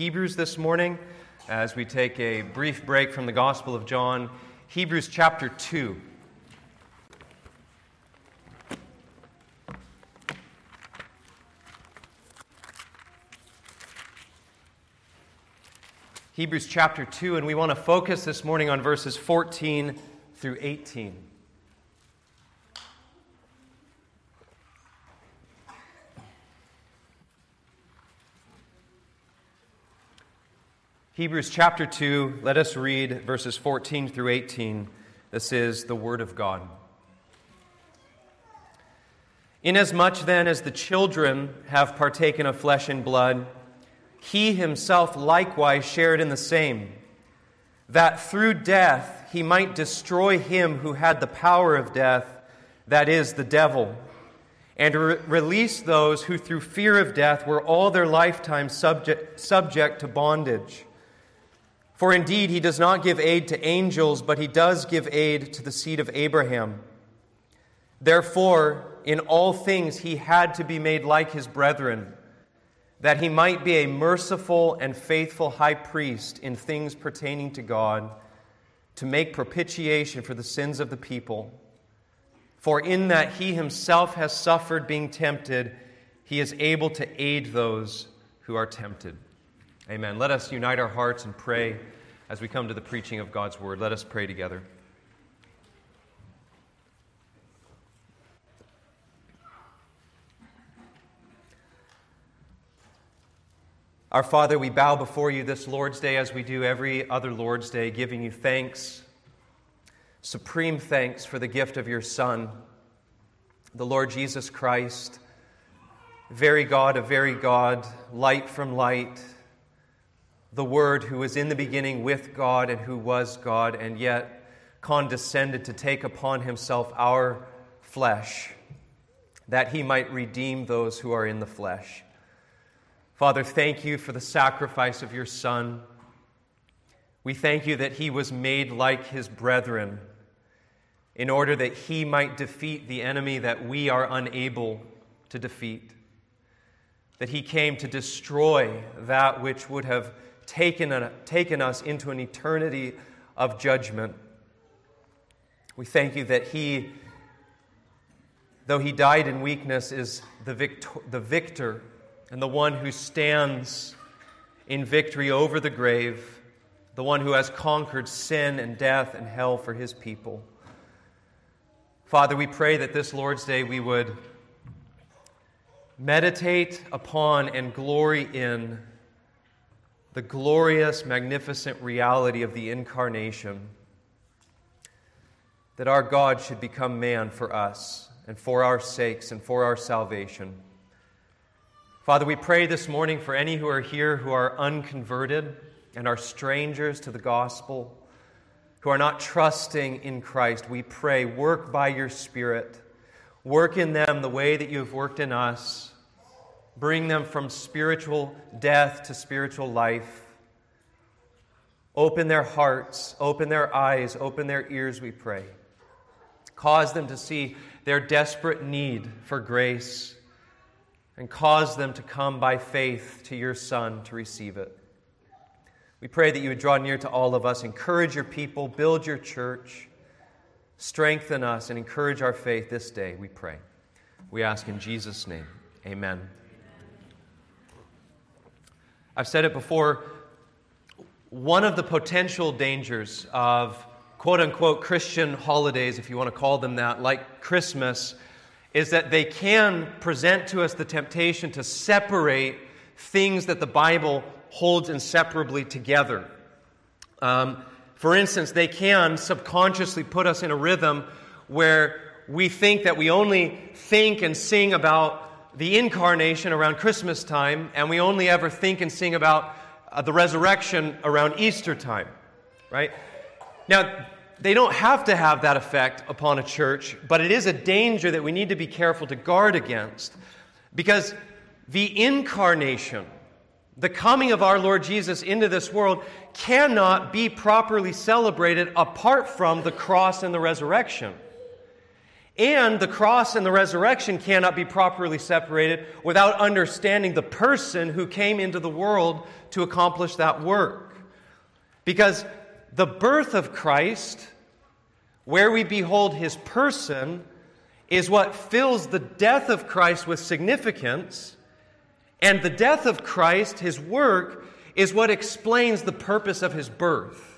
Hebrews this morning as we take a brief break from the Gospel of John, Hebrews chapter 2. Hebrews chapter 2, and we want to focus this morning on verses 14 through 18. Hebrews chapter 2, let us read verses 14 through 18. This is the Word of God. Inasmuch then as the children have partaken of flesh and blood, he himself likewise shared in the same, that through death he might destroy him who had the power of death, that is, the devil, and re- release those who through fear of death were all their lifetime subject, subject to bondage. For indeed, he does not give aid to angels, but he does give aid to the seed of Abraham. Therefore, in all things he had to be made like his brethren, that he might be a merciful and faithful high priest in things pertaining to God, to make propitiation for the sins of the people. For in that he himself has suffered being tempted, he is able to aid those who are tempted. Amen. Let us unite our hearts and pray as we come to the preaching of God's word. Let us pray together. Our Father, we bow before you this Lord's Day as we do every other Lord's Day, giving you thanks, supreme thanks for the gift of your Son, the Lord Jesus Christ, very God of very God, light from light the Word who was in the beginning with God and who was God, and yet condescended to take upon himself our flesh, that he might redeem those who are in the flesh. Father, thank you for the sacrifice of your Son. We thank you that he was made like his brethren in order that he might defeat the enemy that we are unable to defeat. That he came to destroy that which would have taken, taken us into an eternity of judgment. We thank you that He, though He died in weakness, is the victor, the victor and the one who stands in victory over the grave, the one who has conquered sin and death and hell for His people. Father, we pray that this Lord's Day we would meditate upon and glory in the glorious, magnificent reality of the incarnation that our God should become man for us and for our sakes and for our salvation. Father, we pray this morning for any who are here who are unconverted and are strangers to the gospel, who are not trusting in Christ. We pray, work by your Spirit. Work in them the way that you have worked in us bring them from spiritual death to spiritual life. Open their hearts, open their eyes, open their ears, we pray. Cause them to see their desperate need for grace and cause them to come by faith to your Son to receive it. We pray that you would draw near to all of us, encourage your people, build your church, strengthen us, and encourage our faith this day, we pray. We ask in Jesus' name. Amen. I've said it before. One of the potential dangers of quote unquote Christian holidays, if you want to call them that, like Christmas, is that they can present to us the temptation to separate things that the Bible holds inseparably together. Um, for instance, they can subconsciously put us in a rhythm where we think that we only think and sing about the incarnation around Christmas time, and we only ever think and sing about uh, the resurrection around Easter time, right? Now, they don't have to have that effect upon a church, but it is a danger that we need to be careful to guard against because the incarnation, the coming of our Lord Jesus into this world, cannot be properly celebrated apart from the cross and the resurrection. And the cross and the resurrection cannot be properly separated without understanding the person who came into the world to accomplish that work. Because the birth of Christ, where we behold his person, is what fills the death of Christ with significance. And the death of Christ, his work, is what explains the purpose of his birth.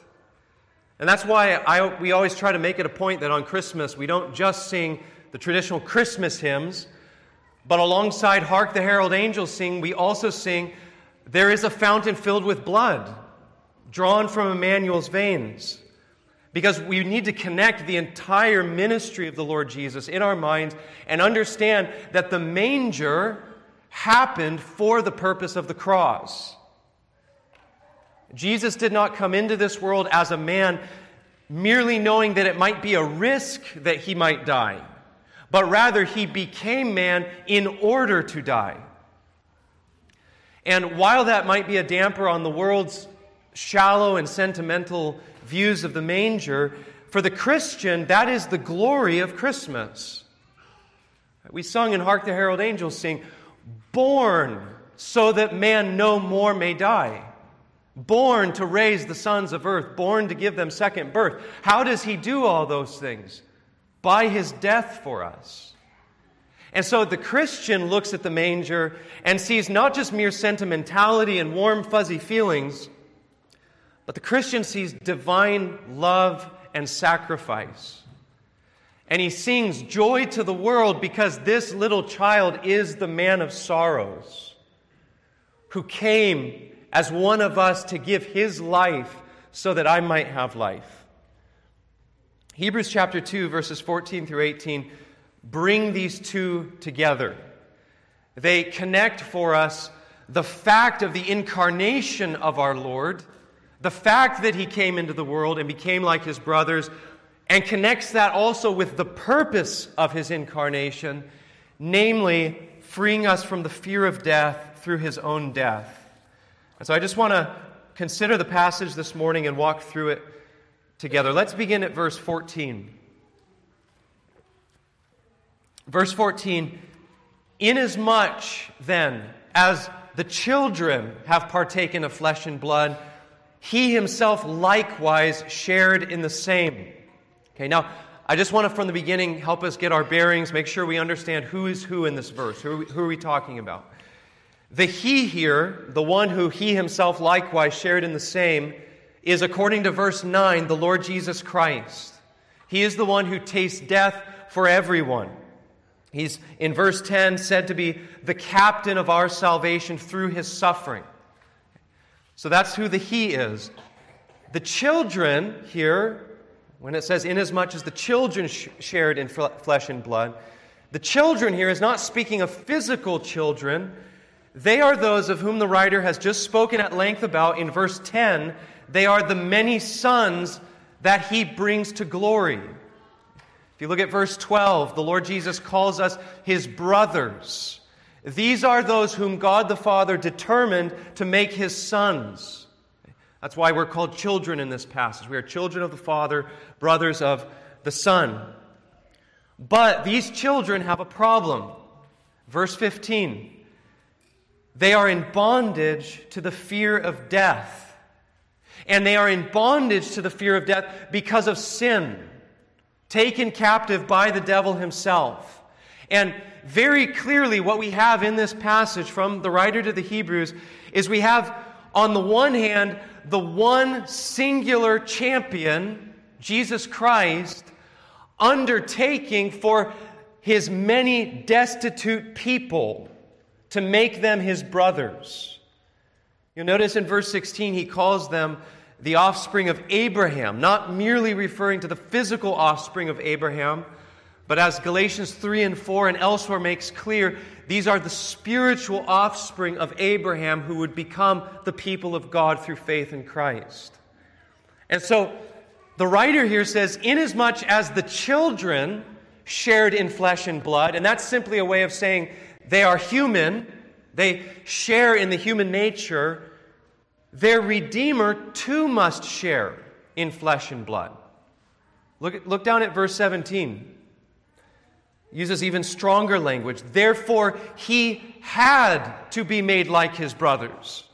And that's why I, we always try to make it a point that on Christmas we don't just sing the traditional Christmas hymns, but alongside Hark the Herald Angels Sing, we also sing, There is a fountain filled with blood, drawn from Emmanuel's veins. Because we need to connect the entire ministry of the Lord Jesus in our minds and understand that the manger happened for the purpose of the cross. Jesus did not come into this world as a man merely knowing that it might be a risk that he might die, but rather he became man in order to die. And while that might be a damper on the world's shallow and sentimental views of the manger, for the Christian, that is the glory of Christmas. We sung in Hark the Herald Angels sing, Born so that man no more may die born to raise the sons of earth, born to give them second birth. How does he do all those things? By his death for us. And so the Christian looks at the manger and sees not just mere sentimentality and warm, fuzzy feelings, but the Christian sees divine love and sacrifice. And he sings joy to the world because this little child is the man of sorrows who came as one of us to give his life so that I might have life. Hebrews chapter 2, verses 14 through 18 bring these two together. They connect for us the fact of the incarnation of our Lord, the fact that he came into the world and became like his brothers, and connects that also with the purpose of his incarnation, namely freeing us from the fear of death through his own death. And so I just want to consider the passage this morning and walk through it together. Let's begin at verse 14. Verse 14 Inasmuch then as the children have partaken of flesh and blood, he himself likewise shared in the same. Okay, now I just want to, from the beginning, help us get our bearings, make sure we understand who is who in this verse. Who are we, who are we talking about? The he here, the one who he himself likewise shared in the same, is according to verse 9, the Lord Jesus Christ. He is the one who tastes death for everyone. He's, in verse 10, said to be the captain of our salvation through his suffering. So that's who the he is. The children here, when it says, inasmuch as the children sh- shared in flesh and blood, the children here is not speaking of physical children they are those of whom the writer has just spoken at length about in verse 10. They are the many sons that he brings to glory. If you look at verse 12, the Lord Jesus calls us his brothers. These are those whom God the Father determined to make his sons. That's why we're called children in this passage. We are children of the Father, brothers of the Son. But these children have a problem. Verse 15 they are in bondage to the fear of death. And they are in bondage to the fear of death because of sin, taken captive by the devil himself. And very clearly, what we have in this passage from the writer to the Hebrews is we have, on the one hand, the one singular champion, Jesus Christ, undertaking for his many destitute people to make them his brothers. You'll notice in verse 16, he calls them the offspring of Abraham, not merely referring to the physical offspring of Abraham, but as Galatians 3 and 4 and elsewhere makes clear, these are the spiritual offspring of Abraham who would become the people of God through faith in Christ. And so the writer here says, inasmuch as the children shared in flesh and blood, and that's simply a way of saying they are human, they share in the human nature. Their Redeemer too must share in flesh and blood. Look, look down at verse 17. uses even stronger language. Therefore, he had to be made like his brothers.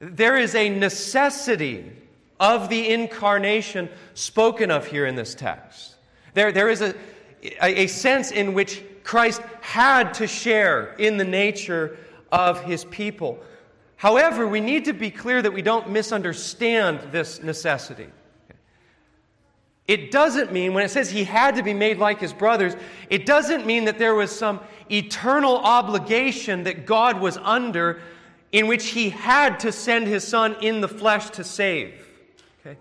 There is a necessity of the incarnation spoken of here in this text. There, there is a, a, a sense in which Christ had to share in the nature of his people. However, we need to be clear that we don't misunderstand this necessity. It doesn't mean, when it says he had to be made like his brothers, it doesn't mean that there was some eternal obligation that God was under in which he had to send his son in the flesh to save. Okay?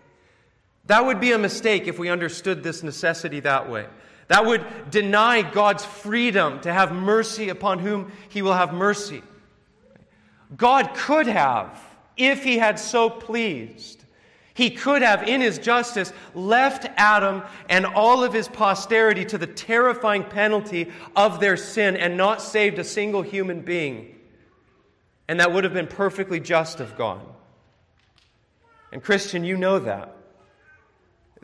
That would be a mistake if we understood this necessity that way. That would deny God's freedom to have mercy upon whom he will have mercy. God could have, if he had so pleased, he could have, in his justice, left Adam and all of his posterity to the terrifying penalty of their sin and not saved a single human being. And that would have been perfectly just of God. And, Christian, you know that.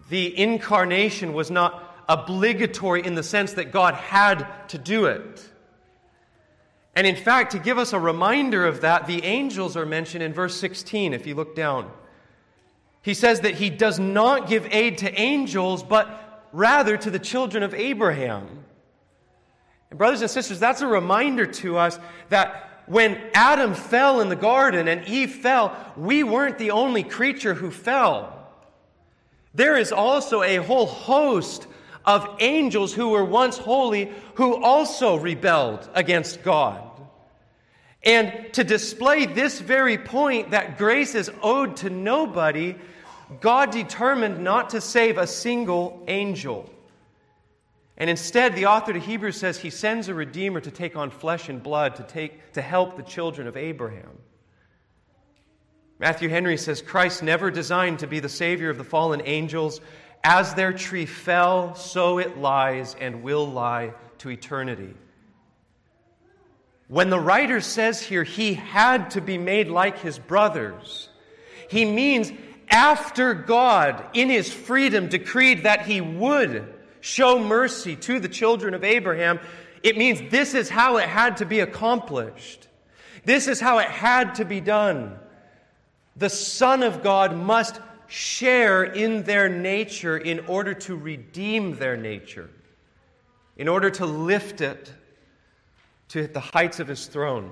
The incarnation was not obligatory in the sense that God had to do it. And in fact, to give us a reminder of that, the angels are mentioned in verse 16, if you look down. He says that he does not give aid to angels, but rather to the children of Abraham. And, brothers and sisters, that's a reminder to us that when Adam fell in the garden and Eve fell, we weren't the only creature who fell. There is also a whole host of angels who were once holy who also rebelled against God. And to display this very point that grace is owed to nobody, God determined not to save a single angel. And instead, the author to Hebrews says he sends a redeemer to take on flesh and blood to, take, to help the children of Abraham. Matthew Henry says Christ never designed to be the savior of the fallen angels. As their tree fell, so it lies and will lie to eternity. When the writer says here he had to be made like his brothers, he means after God, in his freedom, decreed that he would show mercy to the children of Abraham, it means this is how it had to be accomplished. This is how it had to be done. The Son of God must share in their nature in order to redeem their nature, in order to lift it to the heights of his throne.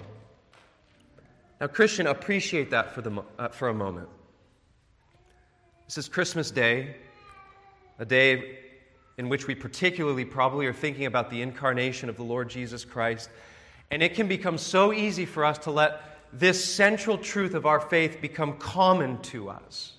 Now, Christian, appreciate that for, the, uh, for a moment. This is Christmas Day, a day in which we particularly probably are thinking about the incarnation of the Lord Jesus Christ. And it can become so easy for us to let this central truth of our faith become common to us.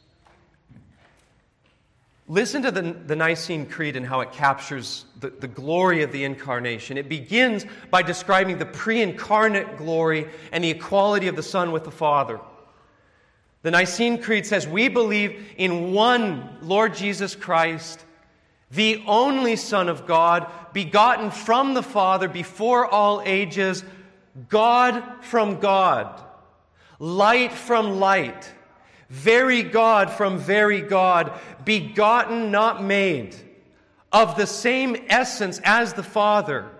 Listen to the, the Nicene Creed and how it captures the, the glory of the incarnation. It begins by describing the pre incarnate glory and the equality of the Son with the Father. The Nicene Creed says, We believe in one Lord Jesus Christ, the only Son of God, begotten from the Father before all ages, God from God, light from light, very God from very God, begotten, not made, of the same essence as the Father.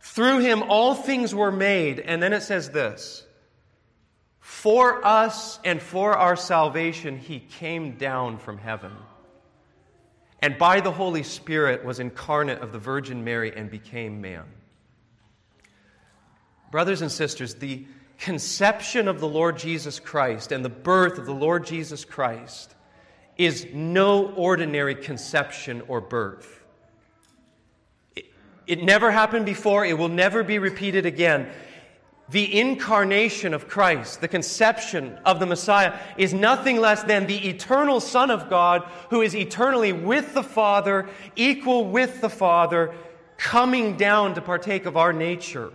Through him all things were made. And then it says this for us and for our salvation, he came down from heaven. And by the Holy Spirit was incarnate of the Virgin Mary and became man. Brothers and sisters, the conception of the Lord Jesus Christ and the birth of the Lord Jesus Christ is no ordinary conception or birth. It, it never happened before, it will never be repeated again. The incarnation of Christ, the conception of the Messiah, is nothing less than the eternal Son of God who is eternally with the Father, equal with the Father, coming down to partake of our nature,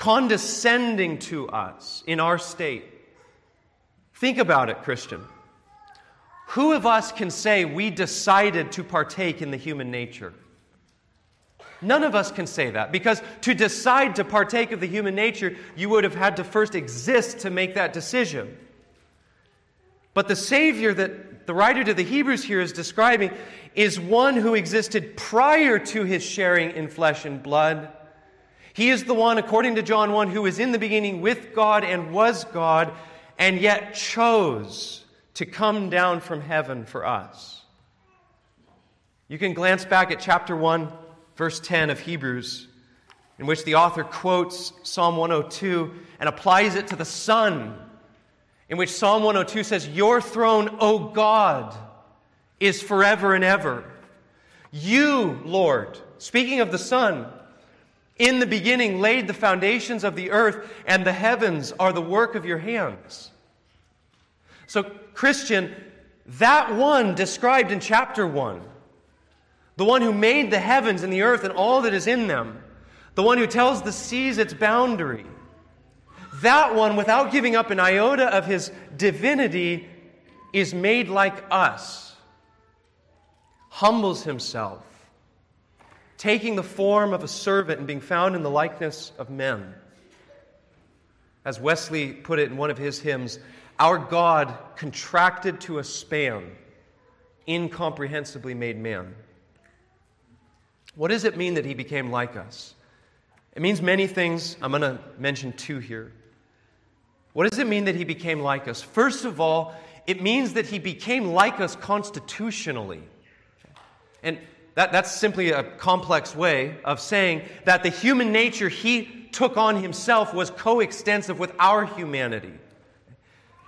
condescending to us in our state. Think about it, Christian. Who of us can say we decided to partake in the human nature? None of us can say that because to decide to partake of the human nature, you would have had to first exist to make that decision. But the Savior that the writer to the Hebrews here is describing is one who existed prior to his sharing in flesh and blood. He is the one, according to John 1, who was in the beginning with God and was God, and yet chose to come down from heaven for us. You can glance back at chapter 1, verse 10 of Hebrews, in which the author quotes Psalm 102 and applies it to the Son in which Psalm 102 says, Your throne, O God, is forever and ever. You, Lord, speaking of the Son, in the beginning laid the foundations of the earth, and the heavens are the work of your hands. So, Christian, that one described in chapter 1, the one who made the heavens and the earth and all that is in them, the one who tells the seas its boundary, that one, without giving up an iota of his divinity, is made like us, humbles himself, taking the form of a servant and being found in the likeness of men. As Wesley put it in one of his hymns, our God contracted to a span, incomprehensibly made man. What does it mean that he became like us? It means many things. I'm going to mention two here. What does it mean that he became like us? First of all, it means that he became like us constitutionally. And that, that's simply a complex way of saying that the human nature he took on himself was coextensive with our humanity.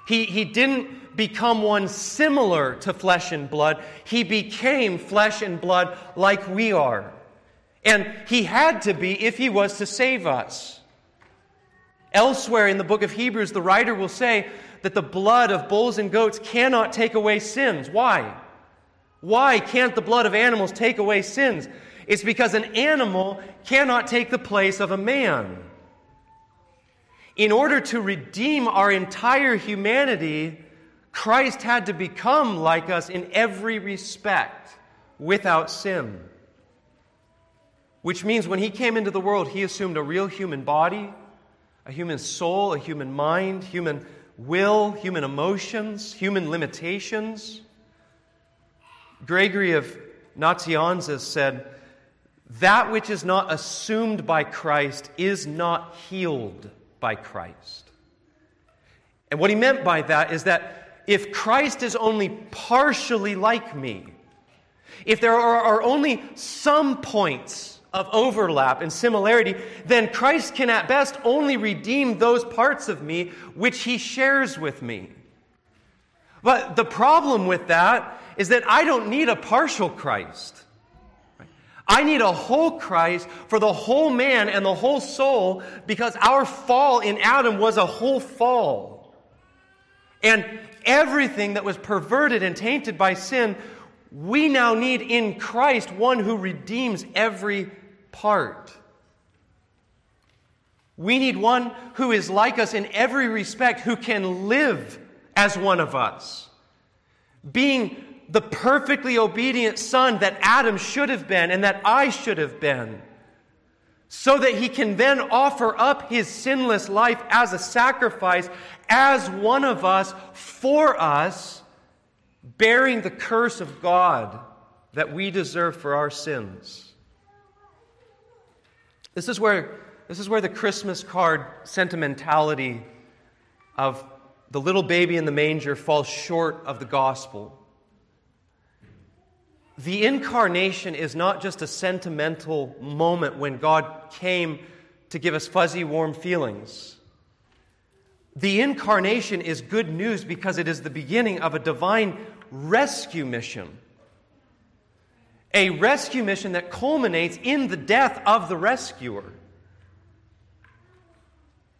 He, he didn't become one similar to flesh and blood, he became flesh and blood like we are. And he had to be if he was to save us. Elsewhere in the book of Hebrews, the writer will say that the blood of bulls and goats cannot take away sins. Why? Why can't the blood of animals take away sins? It's because an animal cannot take the place of a man. In order to redeem our entire humanity, Christ had to become like us in every respect without sin. Which means when he came into the world, he assumed a real human body a human soul, a human mind, human will, human emotions, human limitations. Gregory of Nazianzus said, That which is not assumed by Christ is not healed by Christ. And what he meant by that is that if Christ is only partially like me, if there are, only some points of overlap and similarity, then Christ can at best only redeem those parts of me which he shares with me. But the problem with that is that I don't need a partial Christ. I need a whole Christ for the whole man and the whole soul because our fall in Adam was a whole fall. And everything that was perverted and tainted by sin, we now need in Christ one who redeems every part. We need one who is like us in every respect, who can live as one of us, being the perfectly obedient son that Adam should have been and that I should have been, so that he can then offer up his sinless life as a sacrifice, as one of us, for us, bearing the curse of God that we deserve for our sins. This is where, this is where the Christmas card sentimentality of the little baby in the manger falls short of the gospel. The incarnation is not just a sentimental moment when God came to give us fuzzy, warm feelings. The incarnation is good news because it is the beginning of a divine rescue mission a rescue mission that culminates in the death of the rescuer.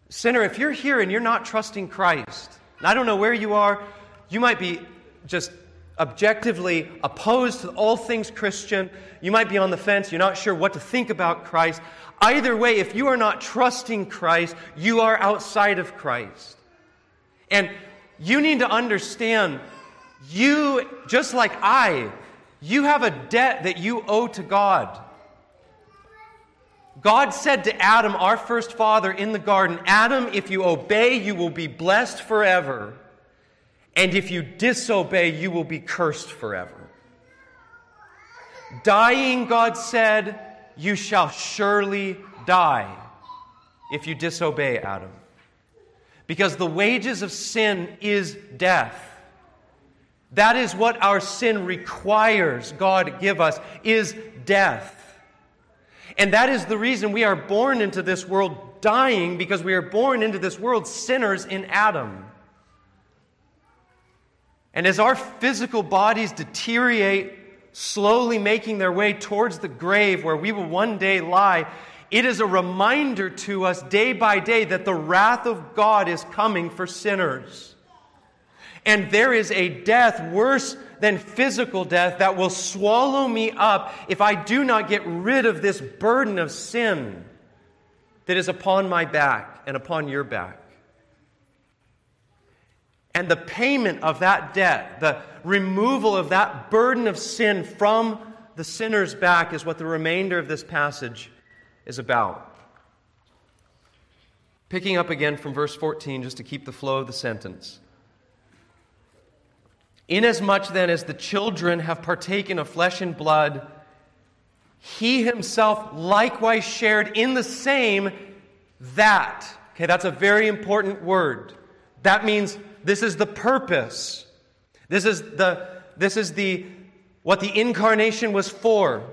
Sinner, if you're here and you're not trusting Christ, I don't know where you are, you might be just objectively opposed to all things Christian. You might be on the fence. You're not sure what to think about Christ. Either way, if you are not trusting Christ, you are outside of Christ. And you need to understand, you, just like I, you have a debt that you owe to God. God said to Adam, our first father in the garden, Adam, if you obey, you will be blessed forever. And if you disobey, you will be cursed forever. Dying, God said, you shall surely die if you disobey Adam. Because the wages of sin is death. That is what our sin requires God give us is death. And that is the reason we are born into this world dying because we are born into this world sinners in Adam. And as our physical bodies deteriorate, slowly making their way towards the grave where we will one day lie, it is a reminder to us day by day that the wrath of God is coming for sinners. And there is a death worse than physical death that will swallow me up if I do not get rid of this burden of sin that is upon my back and upon your back. And the payment of that debt, the removal of that burden of sin from the sinner's back, is what the remainder of this passage is about. Picking up again from verse 14, just to keep the flow of the sentence. Inasmuch then as the children have partaken of flesh and blood, he himself likewise shared in the same that. Okay, that's a very important word. That means this is the purpose. This is the this is the what the incarnation was for.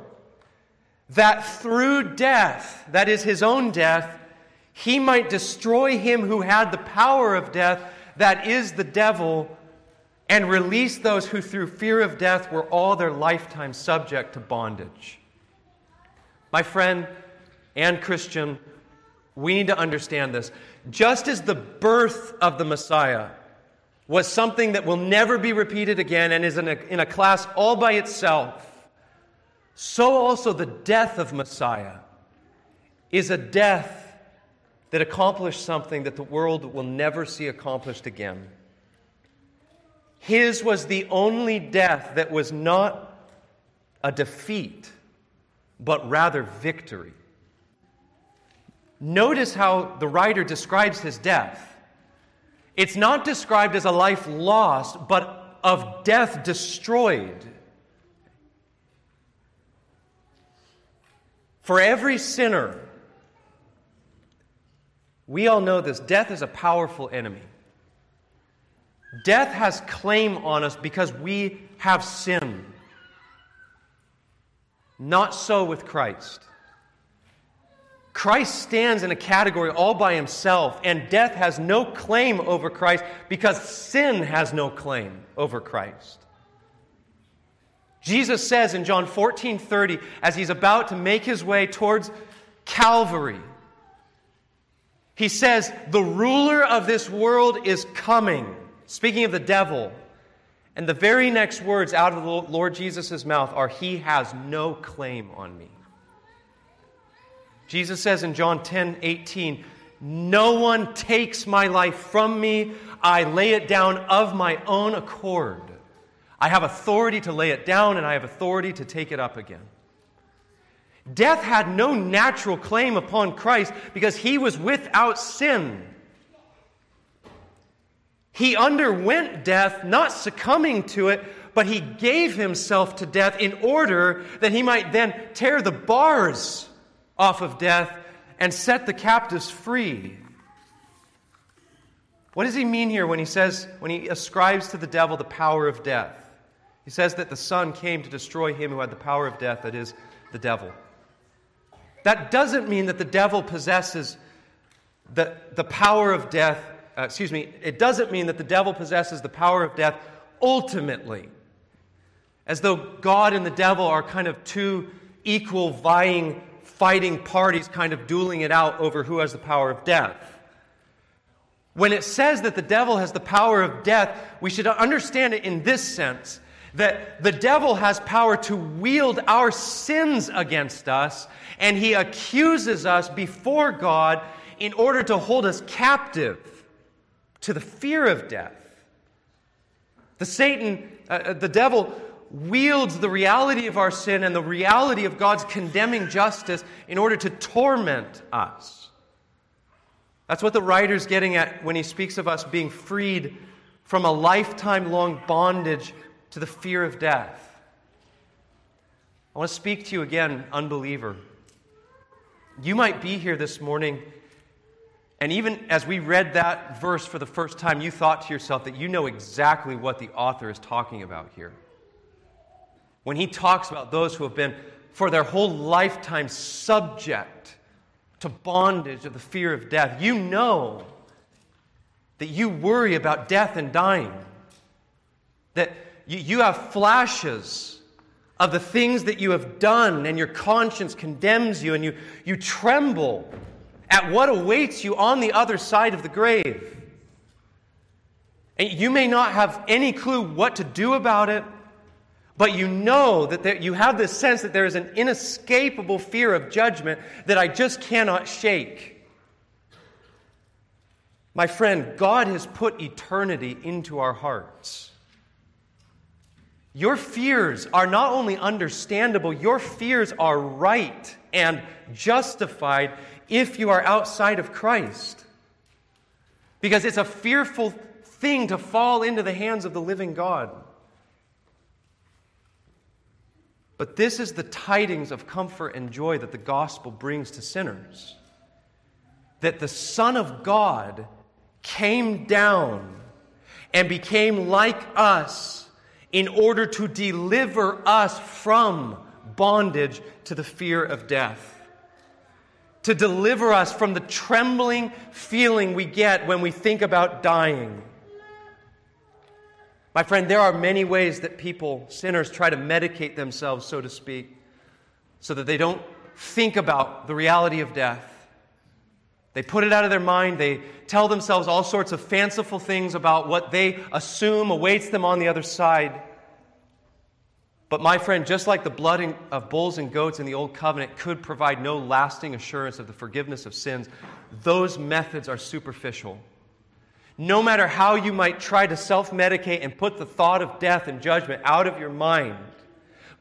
That through death, that is his own death, he might destroy him who had the power of death, that is the devil, and release those who through fear of death were all their lifetime subject to bondage. My friend and Christian, we need to understand this. Just as the birth of the Messiah was something that will never be repeated again and is in a, in a class all by itself, so also the death of Messiah is a death that accomplished something that the world will never see accomplished again. His was the only death that was not a defeat, but rather victory. Notice how the writer describes his death. It's not described as a life lost, but of death destroyed. For every sinner, we all know this death is a powerful enemy. Death has claim on us because we have sin. Not so with Christ. Christ stands in a category all by himself, and death has no claim over Christ because sin has no claim over Christ. Jesus says in John 14 30, as he's about to make his way towards Calvary, he says, The ruler of this world is coming. Speaking of the devil. And the very next words out of the Lord Jesus' mouth are, He has no claim on me. Jesus says in John 10 18, No one takes my life from me. I lay it down of my own accord. I have authority to lay it down, and I have authority to take it up again. Death had no natural claim upon Christ because he was without sin. He underwent death, not succumbing to it, but he gave himself to death in order that he might then tear the bars off of death and set the captives free. What does he mean here when he says, when he ascribes to the devil the power of death? He says that the Son came to destroy him who had the power of death, that is, the devil. That doesn't mean that the devil possesses the, the power of death. Uh, excuse me, it doesn't mean that the devil possesses the power of death ultimately, as though God and the devil are kind of two equal, vying fighting parties kind of dueling it out over who has the power of death. When it says that the devil has the power of death, we should understand it in this sense that the devil has power to wield our sins against us, and he accuses us before God in order to hold us captive to the fear of death. The Satan, uh, uh the devil, wields the reality of our sin and the reality of God's condemning justice in order to torment us. That's what the writer's getting at when he speaks of us being freed from a lifetime long bondage to the fear of death. I want to speak to you again, unbeliever. You might be here this morning, and even as we read that verse for the first time, you thought to yourself that you know exactly what the author is talking about here. When he talks about those who have been, for their whole lifetime, subject to bondage of the fear of death, you know that you worry about death and dying, that you, have flashes of the things that you have done, and your conscience condemns you, and you, you tremble at what awaits you on the other side of the grave. And you may not have any clue what to do about it, but you know that there, you have this sense that there is an inescapable fear of judgment that I just cannot shake. My friend, God has put eternity into our hearts. Your fears are not only understandable, your fears are right and justified if you are outside of Christ. Because it's a fearful thing to fall into the hands of the living God. But this is the tidings of comfort and joy that the gospel brings to sinners. That the Son of God came down and became like us in order to deliver us from bondage to the fear of death. To deliver us from the trembling feeling we get when we think about dying. My friend, there are many ways that people, sinners, try to medicate themselves, so to speak, so that they don't think about the reality of death. They put it out of their mind. They tell themselves all sorts of fanciful things about what they assume awaits them on the other side. But, my friend, just like the blood of bulls and goats in the Old Covenant could provide no lasting assurance of the forgiveness of sins, those methods are superficial. No matter how you might try to self medicate and put the thought of death and judgment out of your mind,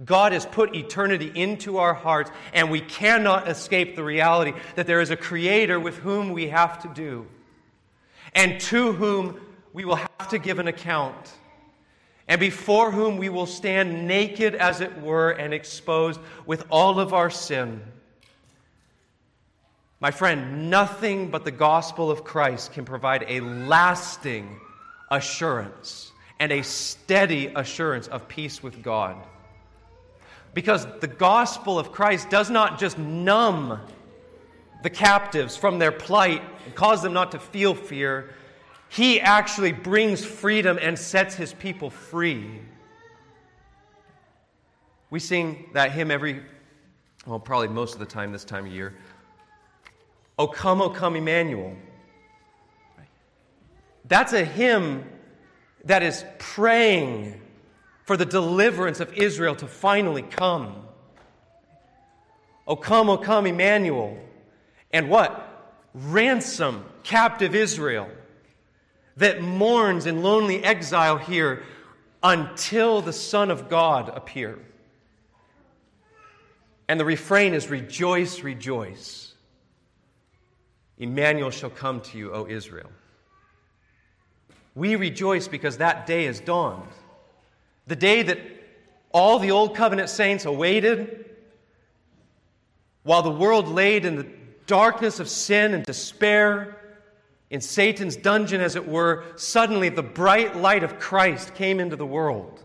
God has put eternity into our hearts, and we cannot escape the reality that there is a Creator with whom we have to do, and to whom we will have to give an account, and before whom we will stand naked, as it were, and exposed with all of our sin. My friend, nothing but the gospel of Christ can provide a lasting assurance and a steady assurance of peace with God. Because the gospel of Christ does not just numb the captives from their plight and cause them not to feel fear, he actually brings freedom and sets his people free. We sing that hymn every, well, probably most of the time this time of year. O come, O come, Emmanuel. That's a hymn that is praying for the deliverance of Israel to finally come. O come, O come, Emmanuel. And what? Ransom captive Israel that mourns in lonely exile here until the Son of God appear. And the refrain is Rejoice, rejoice. Emmanuel shall come to you, O Israel. We rejoice because that day has dawned. The day that all the Old Covenant saints awaited, while the world laid in the darkness of sin and despair, in Satan's dungeon, as it were, suddenly the bright light of Christ came into the world.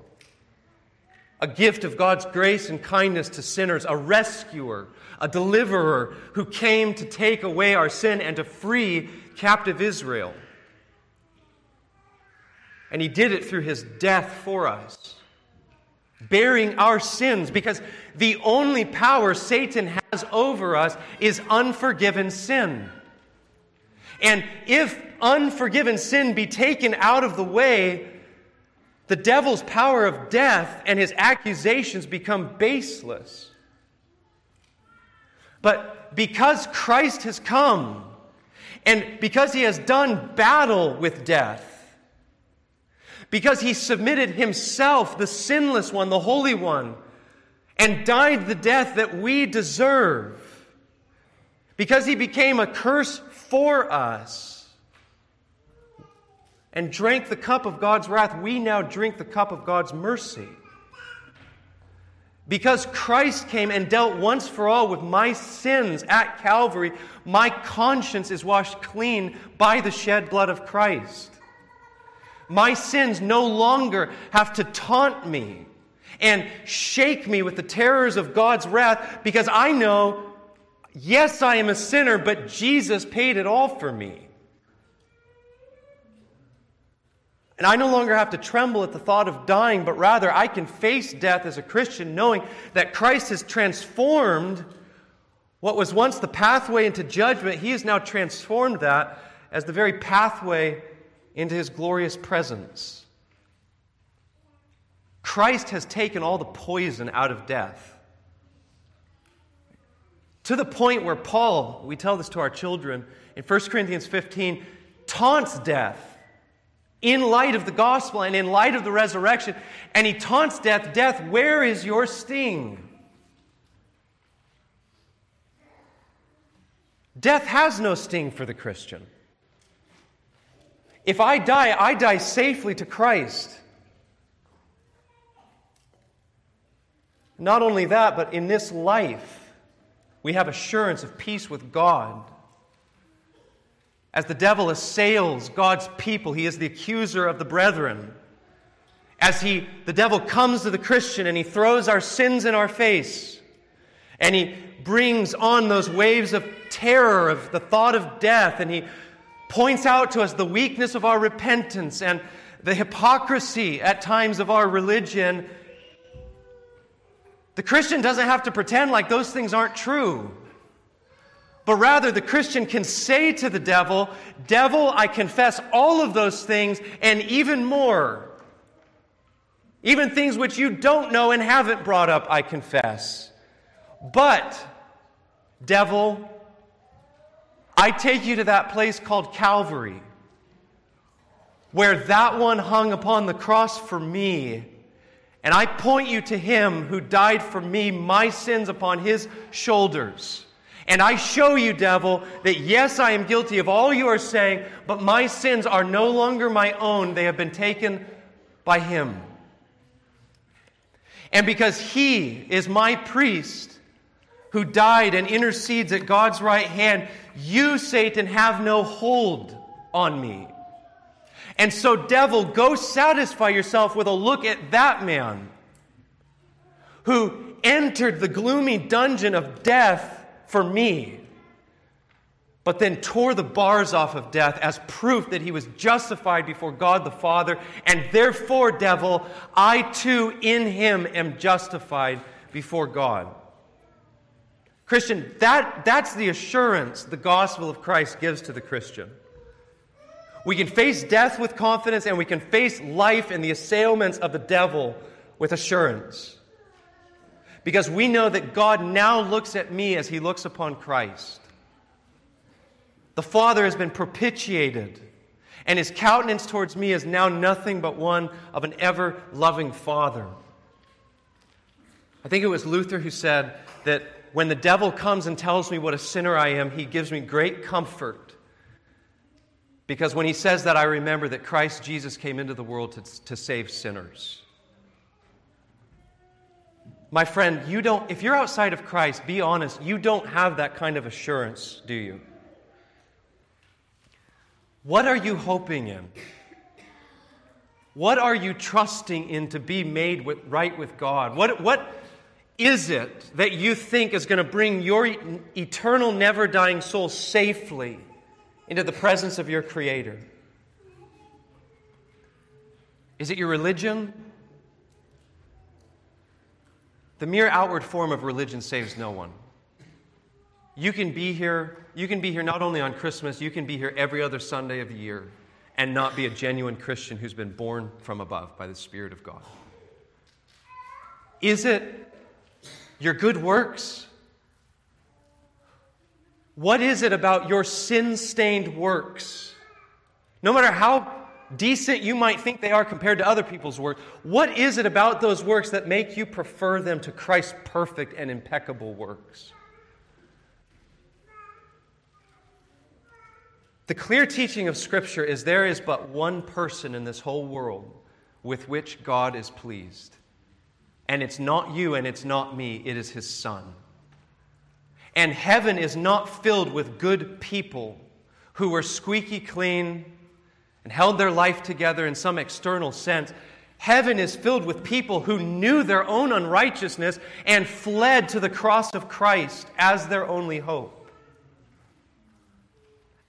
A gift of God's grace and kindness to sinners, a rescuer, a deliverer who came to take away our sin and to free captive Israel. And he did it through his death for us, bearing our sins, because the only power Satan has over us is unforgiven sin. And if unforgiven sin be taken out of the way, the devil's power of death and his accusations become baseless. But because Christ has come, and because he has done battle with death, because he submitted himself, the sinless one, the holy one, and died the death that we deserve. Because he became a curse for us. And drank the cup of God's wrath, we now drink the cup of God's mercy. Because Christ came and dealt once for all with my sins at Calvary, my conscience is washed clean by the shed blood of Christ. My sins no longer have to taunt me and shake me with the terrors of God's wrath because I know, yes, I am a sinner, but Jesus paid it all for me. And I no longer have to tremble at the thought of dying, but rather I can face death as a Christian knowing that Christ has transformed what was once the pathway into judgment. He has now transformed that as the very pathway into his glorious presence. Christ has taken all the poison out of death. To the point where Paul, we tell this to our children in 1 Corinthians 15, taunts death in light of the gospel and in light of the resurrection. And he taunts death Death, where is your sting? Death has no sting for the Christian. If I die, I die safely to Christ. Not only that, but in this life, we have assurance of peace with God. As the devil assails God's people, he is the accuser of the brethren. As he, the devil comes to the Christian and he throws our sins in our face, and he brings on those waves of terror, of the thought of death, and he points out to us the weakness of our repentance and the hypocrisy at times of our religion. The Christian doesn't have to pretend like those things aren't true. But rather, the Christian can say to the devil, Devil, I confess all of those things and even more. Even things which you don't know and haven't brought up, I confess. But, devil, I take you to that place called Calvary, where that one hung upon the cross for me. And I point you to him who died for me, my sins upon his shoulders. And I show you, devil, that yes, I am guilty of all you are saying, but my sins are no longer my own. They have been taken by him. And because he is my priest who died and intercedes at God's right hand, you, Satan, have no hold on me. And so, devil, go satisfy yourself with a look at that man who entered the gloomy dungeon of death for me, but then tore the bars off of death as proof that he was justified before God the Father, and therefore, devil, I too in him am justified before God. Christian, that, that's the assurance the gospel of Christ gives to the Christian. We can face death with confidence, and we can face life and the assailments of the devil with assurance because we know that God now looks at me as he looks upon Christ. The Father has been propitiated, and his countenance towards me is now nothing but one of an ever loving Father. I think it was Luther who said that when the devil comes and tells me what a sinner I am, he gives me great comfort. Because when he says that, I remember that Christ Jesus came into the world to, to save sinners. My friend, you don't, if you're outside of Christ, be honest, you don't have that kind of assurance, do you? What are you hoping in? What are you trusting in to be made with, right with God? What, what is it that you think is going to bring your eternal, never dying soul safely into the presence of your Creator? Is it your religion? The mere outward form of religion saves no one. You can be here, you can be here not only on Christmas, you can be here every other Sunday of the year and not be a genuine Christian who's been born from above by the Spirit of God. Is it your good works? What is it about your sin stained works? No matter how decent you might think they are compared to other people's works, what is it about those works that make you prefer them to Christ's perfect and impeccable works? The clear teaching of Scripture is there is but one person in this whole world with which God is pleased. And it's not you and it's not me, it is His Son. And heaven is not filled with good people who were squeaky clean and held their life together in some external sense. Heaven is filled with people who knew their own unrighteousness and fled to the cross of Christ as their only hope.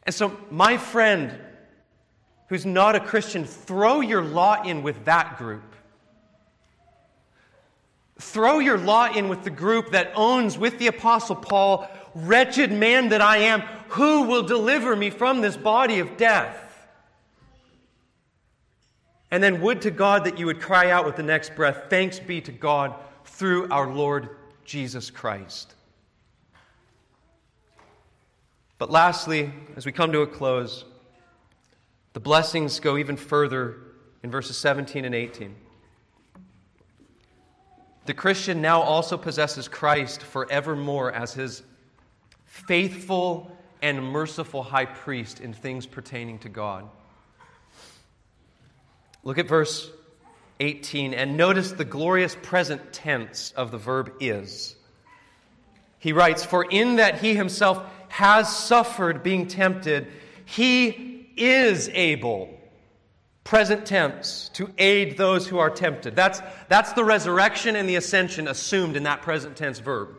And so, my friend who's not a Christian, throw your lot in with that group. Throw your lot in with the group that owns, with the Apostle Paul, wretched man that I am, who will deliver me from this body of death? And then, would to God that you would cry out with the next breath, Thanks be to God through our Lord Jesus Christ. But lastly, as we come to a close, the blessings go even further in verses 17 and 18. The Christian now also possesses Christ forevermore as his faithful and merciful high priest in things pertaining to God. Look at verse 18 and notice the glorious present tense of the verb is. He writes, For in that he himself has suffered being tempted, he is able, present tense, to aid those who are tempted. That's, that's the resurrection and the ascension assumed in that present tense verb.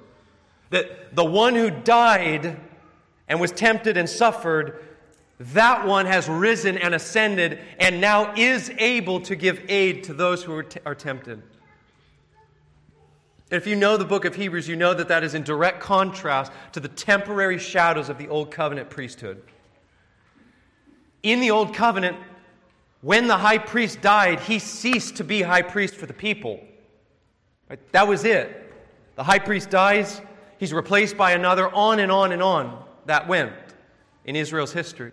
That the one who died and was tempted and suffered that one has risen and ascended and now is able to give aid to those who are, t- are tempted. If you know the book of Hebrews, you know that that is in direct contrast to the temporary shadows of the Old Covenant priesthood. In the Old Covenant, when the high priest died, he ceased to be high priest for the people. Right? That was it. The high priest dies, he's replaced by another, on and on and on. That went in Israel's history.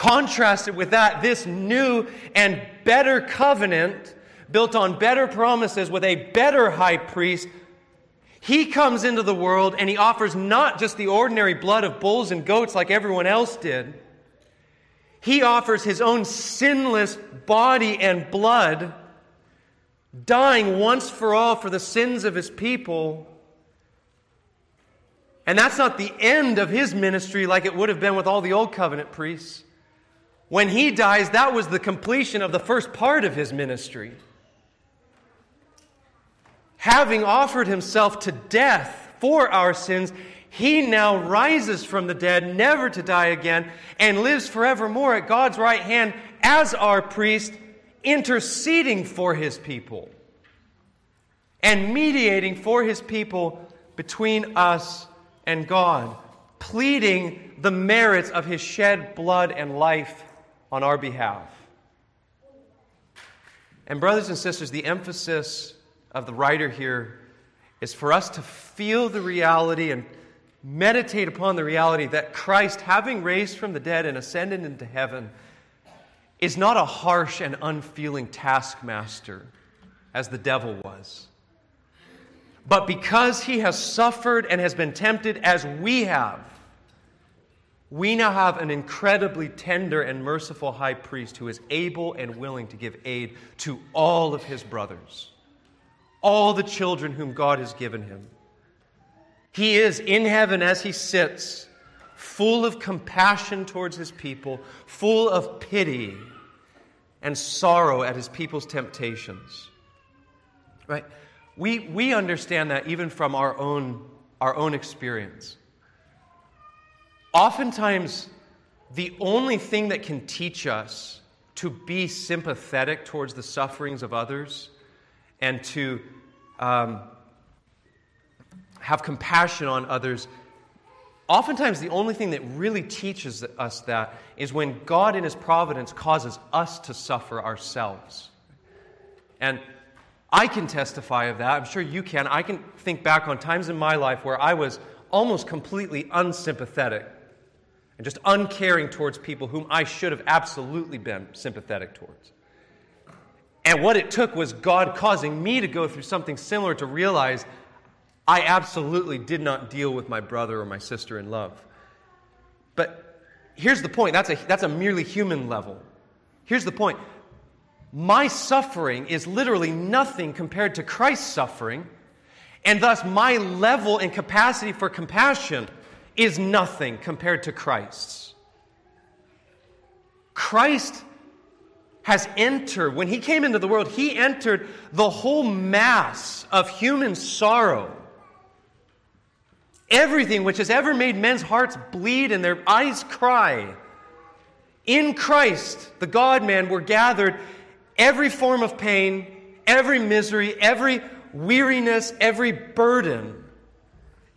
Contrasted with that, this new and better covenant, built on better promises with a better high priest, he comes into the world and he offers not just the ordinary blood of bulls and goats like everyone else did. He offers his own sinless body and blood, dying once for all for the sins of his people. And that's not the end of his ministry like it would have been with all the old covenant priests. When he dies, that was the completion of the first part of his ministry. Having offered himself to death for our sins, he now rises from the dead, never to die again, and lives forevermore at God's right hand as our priest, interceding for his people and mediating for his people between us and God, pleading the merits of his shed blood and life on our behalf. And, brothers and sisters, the emphasis of the writer here is for us to feel the reality and meditate upon the reality that Christ, having raised from the dead and ascended into heaven, is not a harsh and unfeeling taskmaster as the devil was. But because he has suffered and has been tempted as we have, we now have an incredibly tender and merciful high priest who is able and willing to give aid to all of his brothers, all the children whom God has given him. He is in heaven as he sits, full of compassion towards his people, full of pity and sorrow at his people's temptations. Right? We, we understand that even from our own, our own experience. Oftentimes, the only thing that can teach us to be sympathetic towards the sufferings of others and to um, have compassion on others, oftentimes the only thing that really teaches us that is when God in His providence causes us to suffer ourselves. And I can testify of that. I'm sure you can. I can think back on times in my life where I was almost completely unsympathetic and just uncaring towards people whom I should have absolutely been sympathetic towards. And what it took was God causing me to go through something similar to realize I absolutely did not deal with my brother or my sister in love. But here's the point that's a, that's a merely human level. Here's the point my suffering is literally nothing compared to Christ's suffering, and thus my level and capacity for compassion is nothing compared to Christ's. Christ has entered, when he came into the world, he entered the whole mass of human sorrow. Everything which has ever made men's hearts bleed and their eyes cry. In Christ, the God man, were gathered every form of pain, every misery, every weariness, every burden,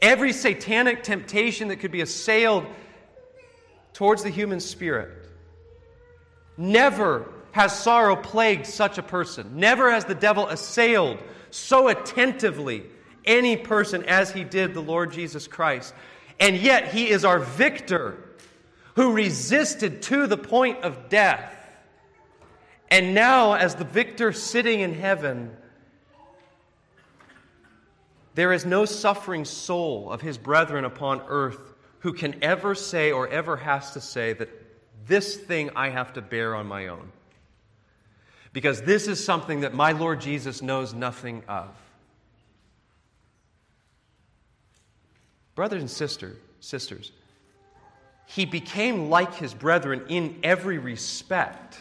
every satanic temptation that could be assailed towards the human spirit. Never has sorrow plagued such a person. Never has the devil assailed so attentively any person as he did the Lord Jesus Christ. And yet he is our victor who resisted to the point of death. And now, as the victor sitting in heaven, there is no suffering soul of his brethren upon earth who can ever say or ever has to say that this thing I have to bear on my own because this is something that my Lord Jesus knows nothing of. Brothers and sister, sisters, he became like his brethren in every respect,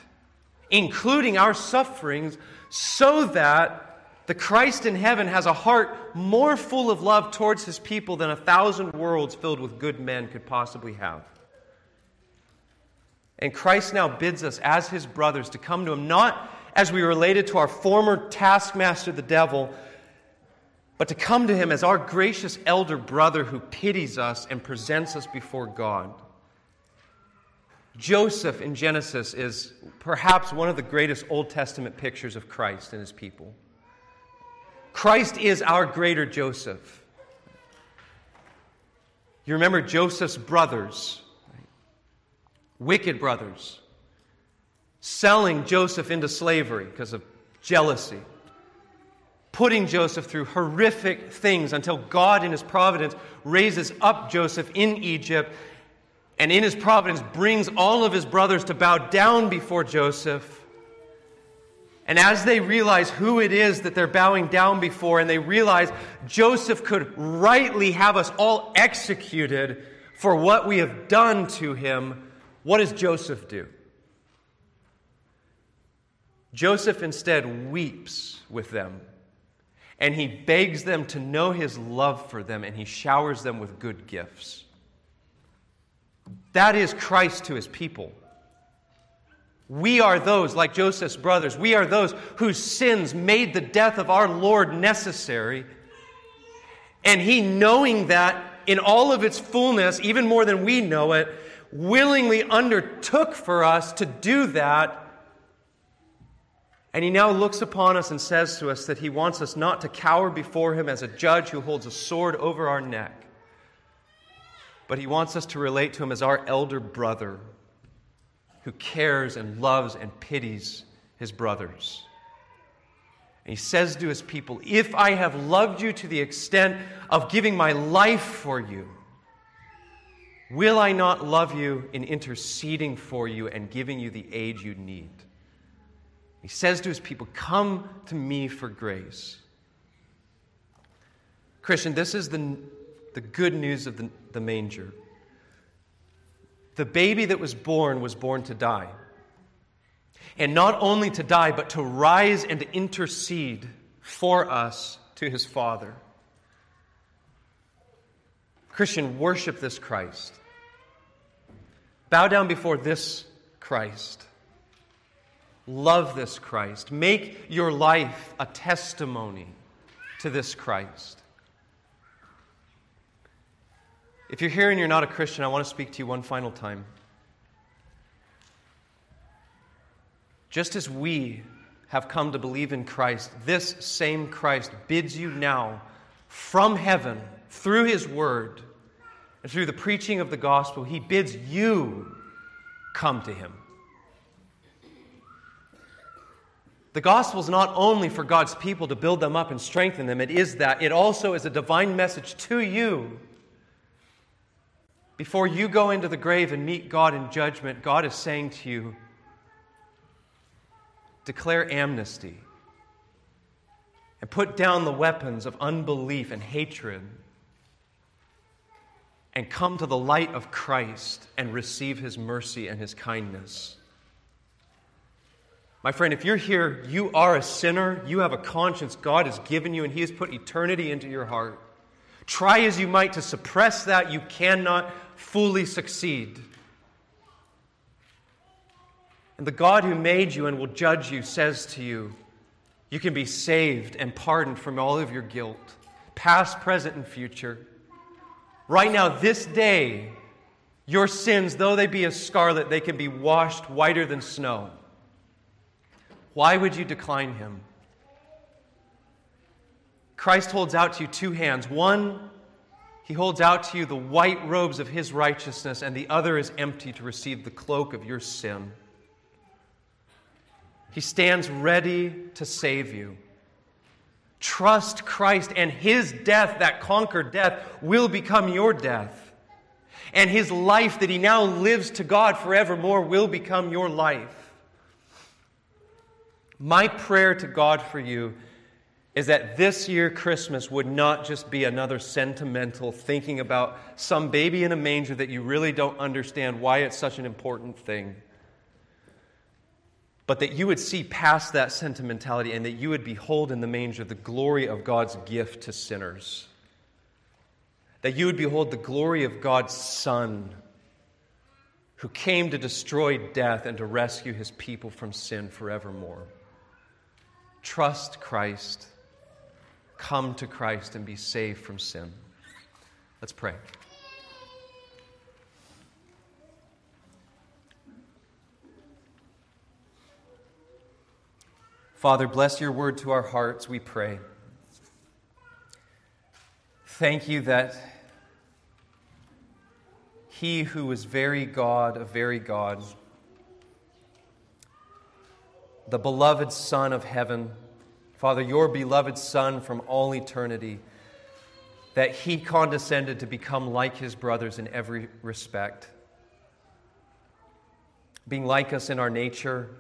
including our sufferings, so that the Christ in heaven has a heart more full of love towards his people than a thousand worlds filled with good men could possibly have. And Christ now bids us, as his brothers, to come to him not as we related to our former taskmaster, the devil, but to come to him as our gracious elder brother who pities us and presents us before God. Joseph in Genesis is perhaps one of the greatest Old Testament pictures of Christ and his people. Christ is our greater Joseph. You remember Joseph's brothers, wicked brothers selling Joseph into slavery because of jealousy, putting Joseph through horrific things until God, in his providence, raises up Joseph in Egypt and in his providence brings all of his brothers to bow down before Joseph. And as they realize who it is that they're bowing down before, and they realize Joseph could rightly have us all executed for what we have done to him, what does Joseph do? Joseph instead weeps with them, and he begs them to know his love for them, and he showers them with good gifts. That is Christ to his people. We are those, like Joseph's brothers, we are those whose sins made the death of our Lord necessary. And he, knowing that in all of its fullness, even more than we know it, willingly undertook for us to do that and he now looks upon us and says to us that he wants us not to cower before him as a judge who holds a sword over our neck, but he wants us to relate to him as our elder brother who cares and loves and pities his brothers. And he says to his people, If I have loved you to the extent of giving my life for you, will I not love you in interceding for you and giving you the aid you need? He says to his people, Come to me for grace. Christian, this is the, the good news of the, the manger. The baby that was born was born to die. And not only to die, but to rise and intercede for us to his Father. Christian, worship this Christ. Bow down before this Christ. Love this Christ. Make your life a testimony to this Christ. If you're here and you're not a Christian, I want to speak to you one final time. Just as we have come to believe in Christ, this same Christ bids you now from heaven through his word and through the preaching of the gospel, he bids you come to him. The gospel is not only for God's people to build them up and strengthen them, it is that. It also is a divine message to you Before you go into the grave and meet God in judgment, God is saying to you, declare amnesty and put down the weapons of unbelief and hatred and come to the light of Christ and receive his mercy and his kindness. My friend, if you're here, you are a sinner, you have a conscience God has given you, and he has put eternity into your heart. Try as you might to suppress that, you cannot fully succeed. And the God who made you and will judge you says to you, you can be saved and pardoned from all of your guilt, past, present, and future. Right now, this day, your sins, though they be as scarlet, they can be washed whiter than snow. Why would you decline him? Christ holds out to you two hands. One, he holds out to you the white robes of his righteousness, and the other is empty to receive the cloak of your sin. He stands ready to save you. Trust Christ, and his death that conquered death will become your death. And his life that he now lives to God forevermore will become your life. My prayer to God for you is that this year Christmas would not just be another sentimental thinking about some baby in a manger that you really don't understand why it's such an important thing but that you would see past that sentimentality and that you would behold in the manger the glory of God's gift to sinners. That you would behold the glory of God's Son, who came to destroy death and to rescue his people from sin forevermore. Trust Christ, come to Christ, and be saved from sin. Let's pray. Father, bless your word to our hearts, we pray. Thank you that he who is very God of very God, the beloved Son of heaven, Father, your beloved Son from all eternity, that he condescended to become like his brothers in every respect, being like us in our nature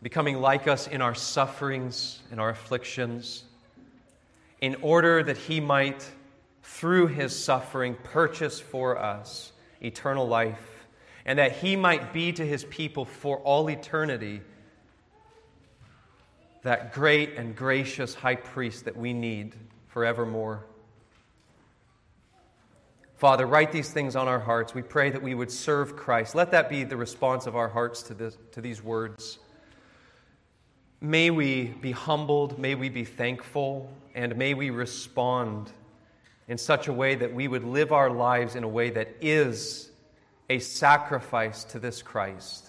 becoming like us in our sufferings and our afflictions, in order that he might, through his suffering, purchase for us eternal life, and that he might be to his people for all eternity that great and gracious high priest that we need forevermore. Father, write these things on our hearts. We pray that we would serve Christ. Let that be the response of our hearts to, this, to these words. May we be humbled, may we be thankful, and may we respond in such a way that we would live our lives in a way that is a sacrifice to this Christ.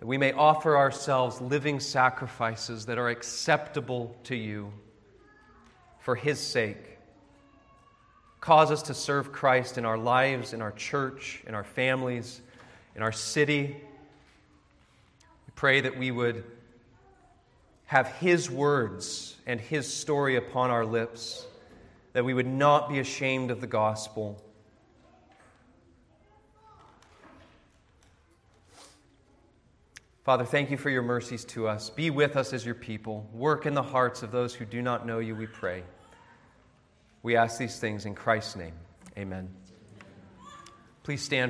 That we may offer ourselves living sacrifices that are acceptable to you for His sake. Cause us to serve Christ in our lives, in our church, in our families, in our city We Pray that we would have His words and His story upon our lips, that we would not be ashamed of the gospel. Father, thank you for your mercies to us. Be with us as your people. Work in the hearts of those who do not know you, we pray. We ask these things in Christ's name. Amen. Please stand.